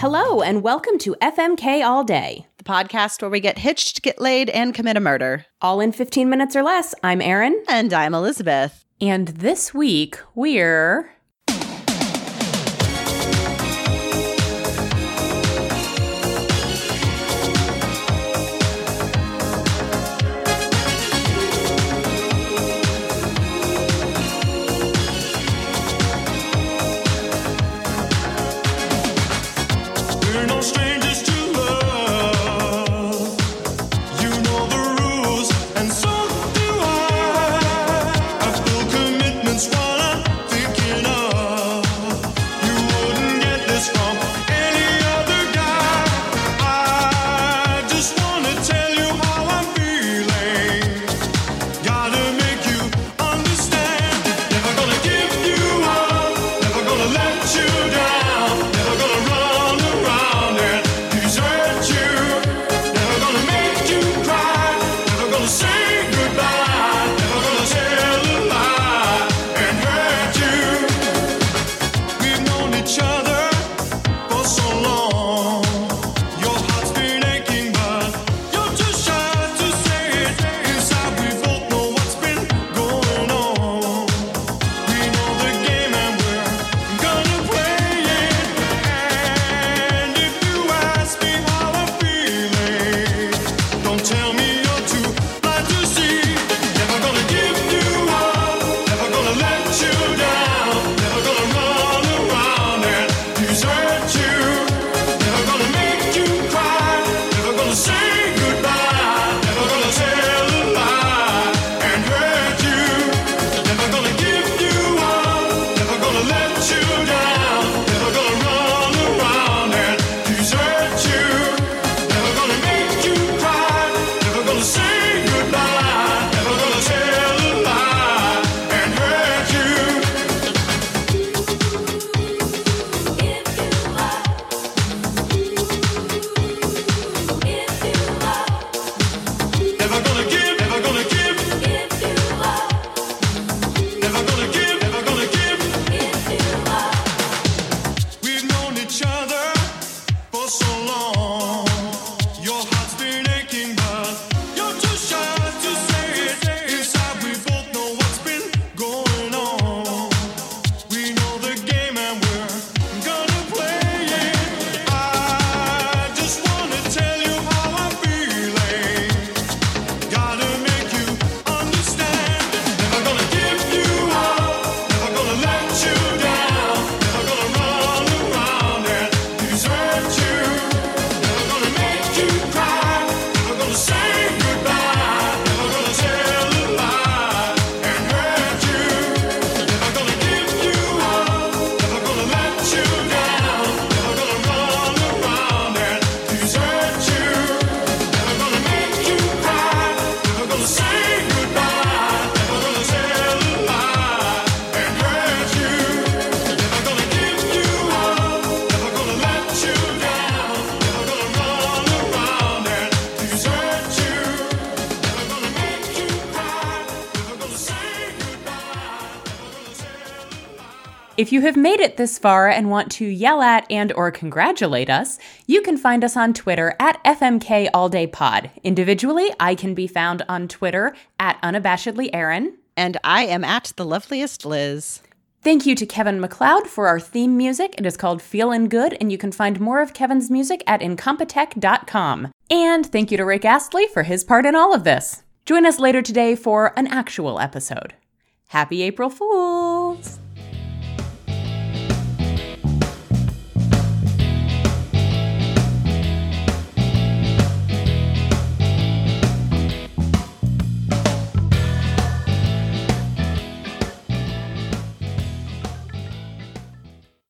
Hello, and welcome to FMK All Day, the podcast where we get hitched, get laid, and commit a murder. All in 15 minutes or less. I'm Erin. And I'm Elizabeth. And this week, we're no strings. each other. If you have made it this far and want to yell at and or congratulate us, you can find us on Twitter at FMK All Day Pod. Individually, I can be found on Twitter at unabashedly Erin. And I am at the loveliest Liz. Thank you to Kevin MacLeod for our theme music. It is called Feelin' Good, and you can find more of Kevin's music at incompetech.com. And thank you to Rick Astley for his part in all of this. Join us later today for an actual episode. Happy April Fools!